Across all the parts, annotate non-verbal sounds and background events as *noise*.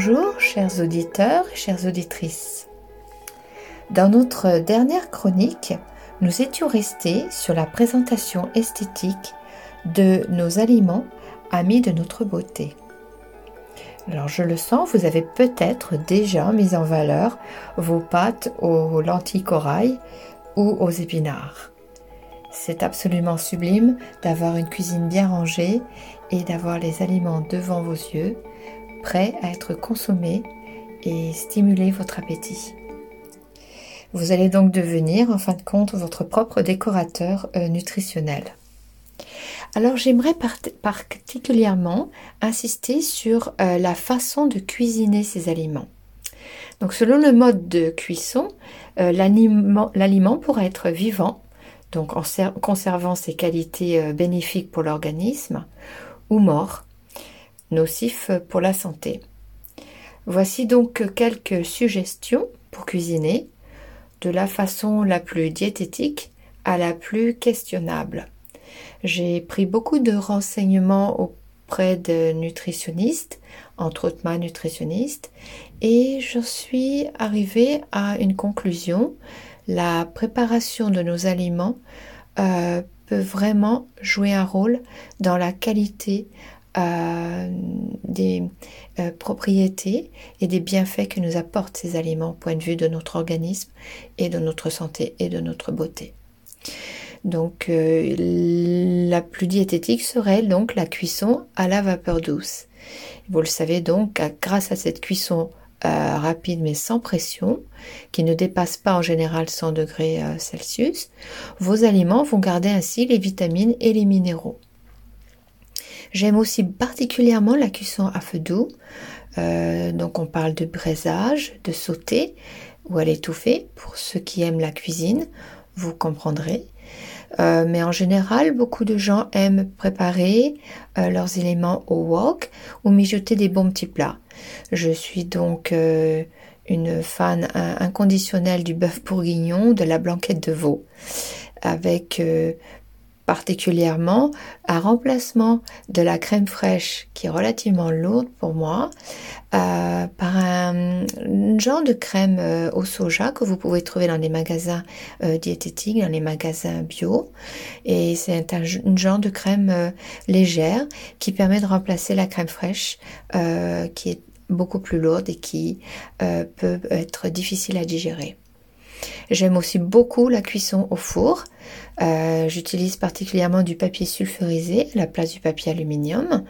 Bonjour chers auditeurs et chères auditrices. Dans notre dernière chronique, nous étions restés sur la présentation esthétique de nos aliments amis de notre beauté. Alors je le sens, vous avez peut-être déjà mis en valeur vos pâtes aux lentilles corail ou aux épinards. C'est absolument sublime d'avoir une cuisine bien rangée et d'avoir les aliments devant vos yeux à être consommé et stimuler votre appétit. Vous allez donc devenir en fin de compte votre propre décorateur euh, nutritionnel. Alors j'aimerais particulièrement insister sur euh, la façon de cuisiner ces aliments. Donc selon le mode de cuisson, euh, l'aliment pourra être vivant, donc en conservant ses qualités bénéfiques pour l'organisme, ou mort, nocif pour la santé. Voici donc quelques suggestions pour cuisiner de la façon la plus diététique à la plus questionnable. J'ai pris beaucoup de renseignements auprès de nutritionnistes, entre autres ma nutritionniste, et je suis arrivée à une conclusion. La préparation de nos aliments euh, peut vraiment jouer un rôle dans la qualité euh, des euh, propriétés et des bienfaits que nous apportent ces aliments au point de vue de notre organisme et de notre santé et de notre beauté. Donc euh, la plus diététique serait donc la cuisson à la vapeur douce. Vous le savez donc, grâce à cette cuisson rapide mais sans pression, qui ne dépasse pas en général 100 degrés Celsius, vos aliments vont garder ainsi les vitamines et les minéraux. J'aime aussi particulièrement la cuisson à feu doux. Euh, donc on parle de braisage, de sauté ou à l'étouffer. Pour ceux qui aiment la cuisine, vous comprendrez. Euh, mais en général, beaucoup de gens aiment préparer euh, leurs éléments au wok ou mijoter des bons petits plats. Je suis donc une fan inconditionnelle du bœuf bourguignon, de la blanquette de veau, avec particulièrement un remplacement de la crème fraîche qui est relativement lourde pour moi euh, par un, genre de crème euh, au soja que vous pouvez trouver dans les magasins euh, diététiques, dans les magasins bio. Et c'est un, genre de crème légère qui permet de remplacer la crème fraîche qui est beaucoup plus lourde et qui peut être difficile à digérer. J'aime aussi beaucoup la cuisson au four. Euh, j'utilise particulièrement du papier sulfurisé à la place du papier aluminium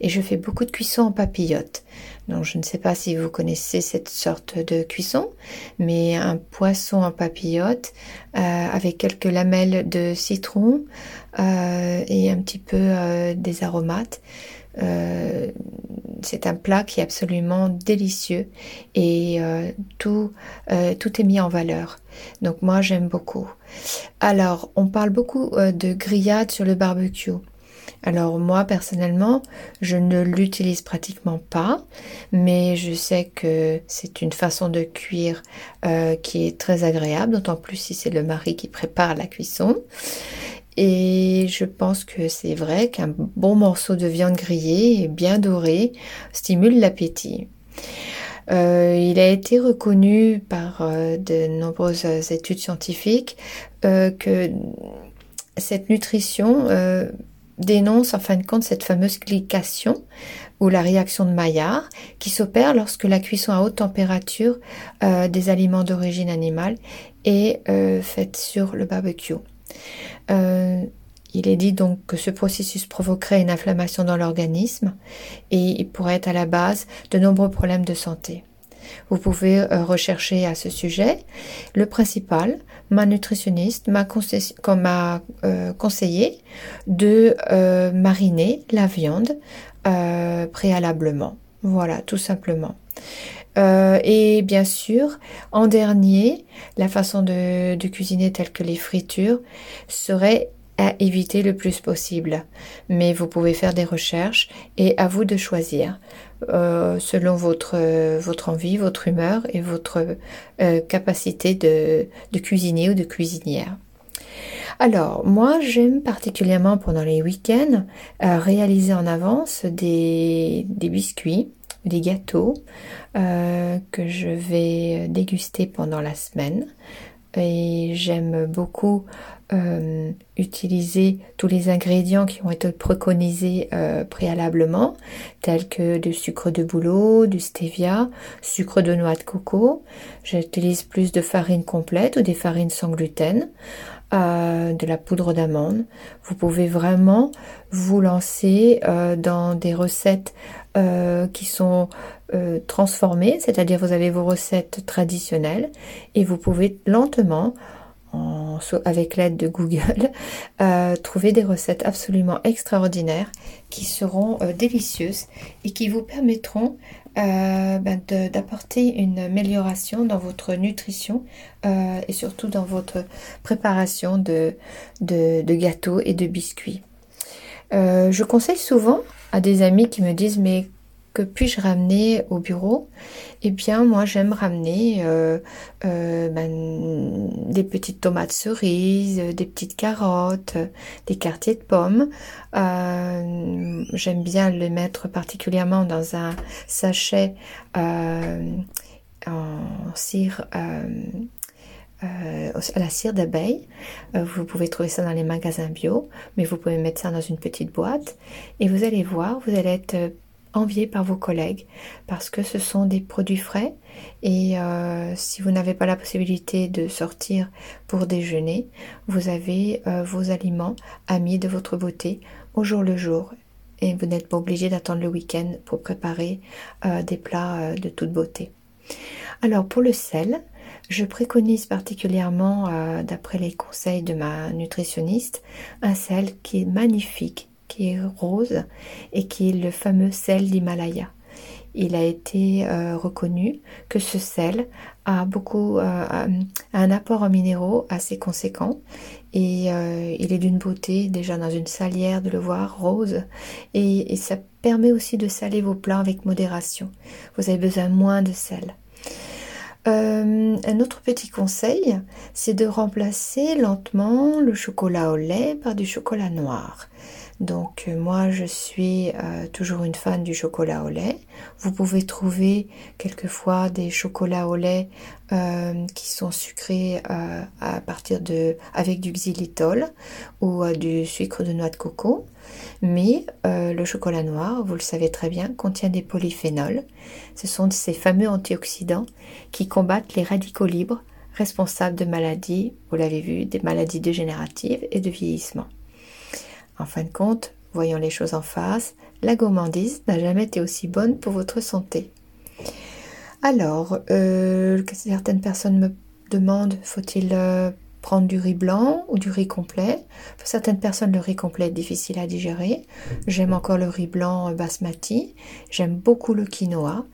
et je fais beaucoup de cuisson en papillote. Donc je ne sais pas si vous connaissez cette sorte de cuisson, mais un poisson en papillote euh, avec quelques lamelles de citron euh, et un petit peu des aromates. C'est un plat qui est absolument délicieux et tout, tout est mis en valeur. Donc moi j'aime beaucoup. Alors on parle beaucoup de grillade sur le barbecue. Alors moi personnellement, je ne l'utilise pratiquement pas, mais je sais que c'est une façon de cuire euh, qui est très agréable, d'autant plus si c'est le mari qui prépare la cuisson. Et je pense que c'est vrai qu'un bon morceau de viande grillée et bien doré stimule l'appétit. Euh, il a été reconnu par euh, de nombreuses études scientifiques que cette nutrition dénonce en fin de compte cette fameuse glycation ou la réaction de Maillard qui s'opère lorsque la cuisson à haute température euh, des aliments d'origine animale est euh, faite sur le barbecue. Euh, il est dit donc que ce processus provoquerait une inflammation dans l'organisme et il pourrait être à la base de nombreux problèmes de santé. Vous pouvez euh, rechercher à ce sujet. Le principal, ma nutritionniste m'a euh, conseillé de mariner la viande préalablement. Voilà, tout simplement. Et bien sûr, en dernier, la façon de, cuisiner telle que les fritures serait à éviter le plus possible. Mais vous pouvez faire des recherches et à vous de choisir euh, selon votre, envie, votre humeur et votre euh, capacité de, cuisiner ou de cuisinière. Alors, moi, j'aime particulièrement pendant les week-ends euh, réaliser en avance des, biscuits des gâteaux que je vais déguster pendant la semaine. Et j'aime beaucoup euh, utiliser tous les ingrédients qui ont été préconisés euh, préalablement, tels que du sucre de bouleau, du stevia, sucre de noix de coco. J'utilise plus de farine complète ou des farines sans gluten, euh, de la poudre d'amande. Vous pouvez vraiment vous lancer dans des recettes qui sont transformées, c'est-à-dire vous avez vos recettes traditionnelles et vous pouvez lentement avec l'aide de Google, *laughs* euh, trouver des recettes absolument extraordinaires qui seront euh, délicieuses et qui vous permettront euh, ben, d'apporter une amélioration dans votre nutrition et surtout dans votre préparation de, de, de gâteaux et de biscuits. je conseille souvent à des amis qui me disent mais que puis-je ramener au bureau? Eh bien, moi, j'aime ramener euh, euh, ben, des petites tomates cerises, des petites carottes, des quartiers de pommes. Euh, j'aime bien les mettre particulièrement dans un sachet en cire. à la cire d'abeille. vous pouvez trouver ça dans les magasins bio, mais vous pouvez mettre ça dans une petite boîte et vous allez voir, vous allez être envié par vos collègues parce que ce sont des produits frais et euh, si vous n'avez pas la possibilité de sortir pour déjeuner, vous avez euh, vos aliments amis de votre beauté au jour le jour et vous n'êtes pas obligé d'attendre le week-end pour préparer euh, des plats de toute beauté. Alors pour le sel, je préconise particulièrement, d'après les conseils de ma nutritionniste, un sel qui est magnifique, qui est rose et qui est le fameux sel d'Himalaya. Il a été euh, reconnu que ce sel a beaucoup euh, un apport en minéraux assez conséquent et euh, il est d'une beauté déjà dans une salière de le voir rose et, et ça permet aussi de saler vos plats avec modération. Vous avez besoin moins de sel. un autre petit conseil, c'est de remplacer lentement le chocolat au lait par du chocolat noir. Donc euh, moi je suis euh, toujours une fan du chocolat au lait. Vous pouvez trouver quelquefois des chocolats au lait euh, qui sont sucrés à partir de avec du xylitol ou du sucre de noix de coco. Mais le chocolat noir, vous le savez très bien, contient des polyphénols. Ce sont ces fameux antioxydants qui combattent les radicaux libres responsables de maladies, vous l'avez vu, des maladies dégénératives et de vieillissement. En fin de compte, voyons les choses en face, la gourmandise n'a jamais été aussi bonne pour votre santé. Alors, euh, certaines personnes me demandent, faut-il euh, prendre du riz blanc ou du riz complet? Pour certaines personnes, le riz complet est difficile à digérer. J'aime encore le riz blanc basmati. J'aime beaucoup le quinoa.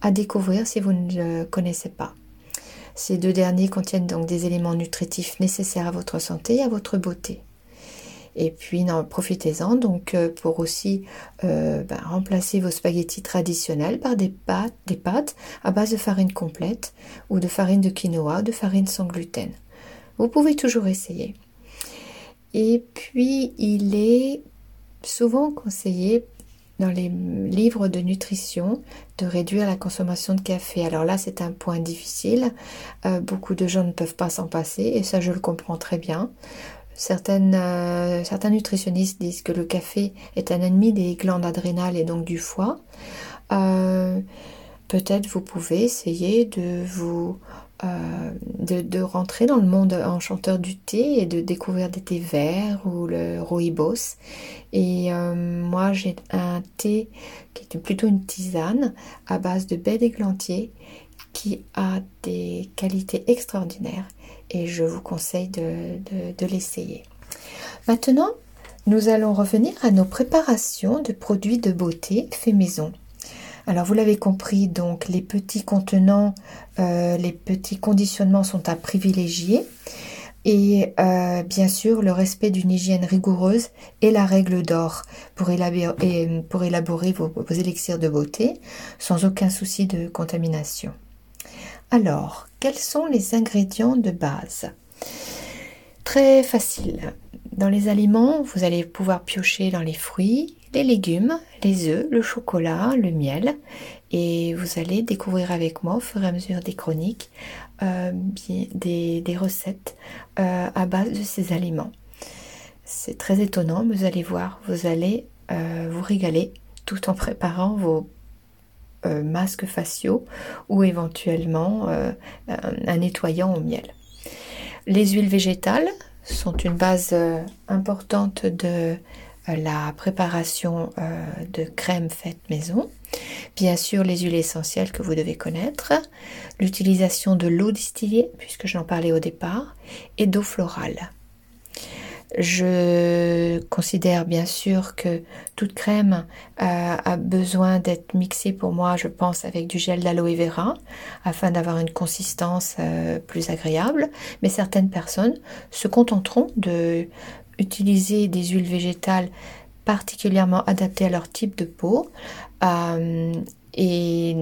À découvrir si vous ne le connaissez pas. Ces deux derniers contiennent donc des éléments nutritifs nécessaires à votre santé et à votre beauté. Et puis, profitez-en donc euh, pour aussi euh, ben, remplacer vos spaghettis traditionnels par des pâtes, à base de farine complète ou de farine de quinoa, de farine sans gluten. Vous pouvez toujours essayer. Et puis, il est souvent conseillé dans les livres de nutrition de réduire la consommation de café. Alors là, c'est un point difficile. Euh, beaucoup de gens ne peuvent pas s'en passer et ça, je le comprends très bien. Euh, certains nutritionnistes disent que le café est un ennemi des glandes adrénales et donc du foie. Euh, peut-être vous pouvez essayer de vous euh, rentrer dans le monde enchanteur du thé et de découvrir des thés verts ou le rooibos. Et moi j'ai un thé qui est plutôt une tisane à base de baie d'églantier qui a des qualités extraordinaires et je vous conseille de, l'essayer. Maintenant, nous allons revenir à nos préparations de produits de beauté fait maison. Alors vous l'avez compris, donc les petits contenants, euh, les petits conditionnements sont à privilégier. Et euh, bien sûr, le respect d'une hygiène rigoureuse est la règle d'or pour élaborer, pour élaborer vos élixirs de beauté sans aucun souci de contamination. Alors, quels sont les ingrédients de base? Très facile. Dans les aliments, vous allez pouvoir piocher dans les fruits, les légumes, les œufs, le chocolat, le miel. Et vous allez découvrir avec moi au fur et à mesure des chroniques euh, des, recettes euh, à base de ces aliments. C'est très étonnant, vous allez voir, vous allez euh, vous régaler tout en préparant vos masques faciaux ou éventuellement un nettoyant au miel. Les huiles végétales sont une base importante de la préparation euh, de crème faite maison, bien sûr les huiles essentielles que vous devez connaître, l'utilisation de l'eau distillée, puisque j'en parlais au départ, et d'eau florale. Je considère bien sûr que toute crème a besoin d'être mixée pour moi, je pense, avec du gel d'aloe vera afin d'avoir une consistance euh, plus agréable. Mais certaines personnes se contenteront de des huiles végétales particulièrement adaptées à leur type de peau. Euh, et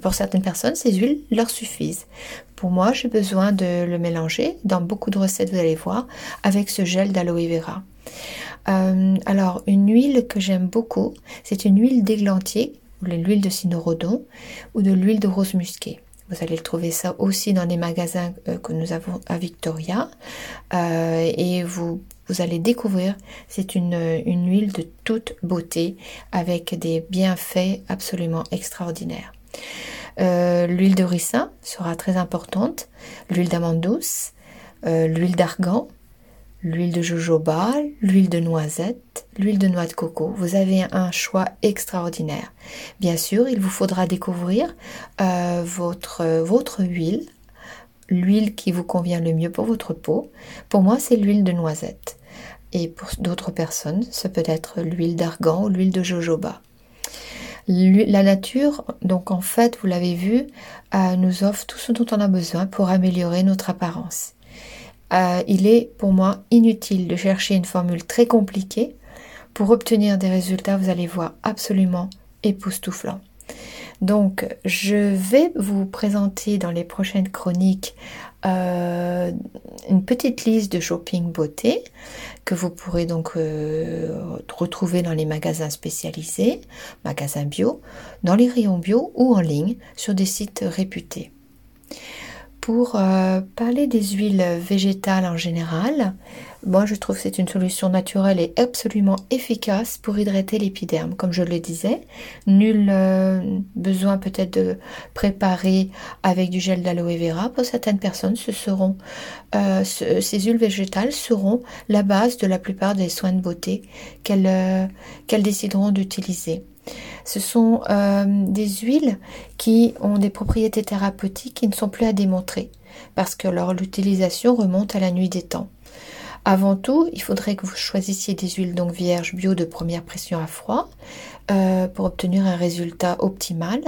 pour certaines personnes, ces huiles leur suffisent. Pour moi, j'ai besoin de le mélanger dans beaucoup de recettes, vous allez voir, avec ce gel d'aloe vera. Euh, alors, une huile que j'aime beaucoup, c'est une huile d'églantier, ou l'huile de cynorhodon, ou de l'huile de rose musquée. Vous allez trouver ça aussi dans les magasins euh, que nous avons à Victoria. Euh, et vous, vous allez découvrir, c'est une, huile de toute beauté avec des bienfaits absolument extraordinaires. Euh, l'huile de ricin sera très importante, l'huile d'amande douce, l'huile d'argan, l'huile de jojoba, l'huile de noisette, l'huile de noix de coco. Vous avez un choix extraordinaire. Bien sûr, il vous faudra découvrir euh, votre, votre huile, l'huile qui vous convient le mieux pour votre peau. Pour moi, c'est l'huile de noisette. Et pour d'autres personnes, ça peut être l'huile d'argan ou l'huile de jojoba. La nature, donc en fait, vous l'avez vu, euh, nous offre tout ce dont on a besoin pour améliorer notre apparence. Euh, il est pour moi inutile de chercher une formule très compliquée pour obtenir des résultats, vous allez voir, absolument époustouflants. Donc, je vais vous présenter dans les prochaines chroniques euh, une petite liste de shopping beauté que vous pourrez donc euh, retrouver dans les magasins spécialisés, magasins bio, dans les rayons bio ou en ligne sur des sites réputés. Pour euh, parler des huiles végétales en général, moi je trouve que c'est une solution naturelle et absolument efficace pour hydrater l'épiderme. Comme je le disais, nul euh, besoin peut-être de préparer avec du gel d'aloe vera. Pour certaines personnes, ce seront, euh, ces huiles végétales seront la base de la plupart des soins de beauté qu'elles décideront d'utiliser. Ce sont euh, des huiles qui ont des propriétés thérapeutiques qui ne sont plus à démontrer parce que leur utilisation remonte à la nuit des temps. Avant tout, il faudrait que vous choisissiez des huiles donc vierges bio de première pression à froid euh, pour obtenir un résultat optimal.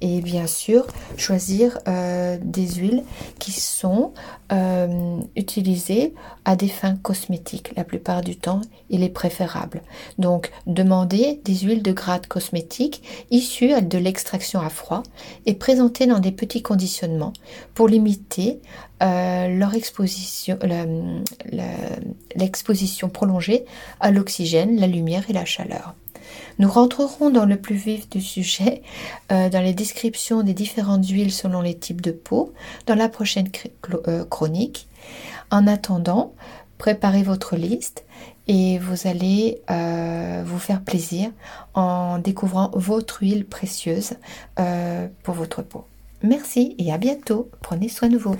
Et bien sûr, choisir euh, des huiles qui sont euh, utilisées à des fins cosmétiques. La plupart du temps, il est préférable. Donc, demandez des huiles de grade cosmétique issues de l'extraction à froid et présentées dans des petits conditionnements pour limiter leur exposition, l'exposition prolongée à l'oxygène, la lumière et la chaleur. Nous rentrerons dans le plus vif du sujet, euh, dans les descriptions des différentes huiles selon les types de peau, dans la prochaine euh, chronique. En attendant, préparez votre liste et vous allez euh, vous faire plaisir en découvrant votre huile précieuse pour votre peau. Merci et à bientôt. Prenez soin de vous.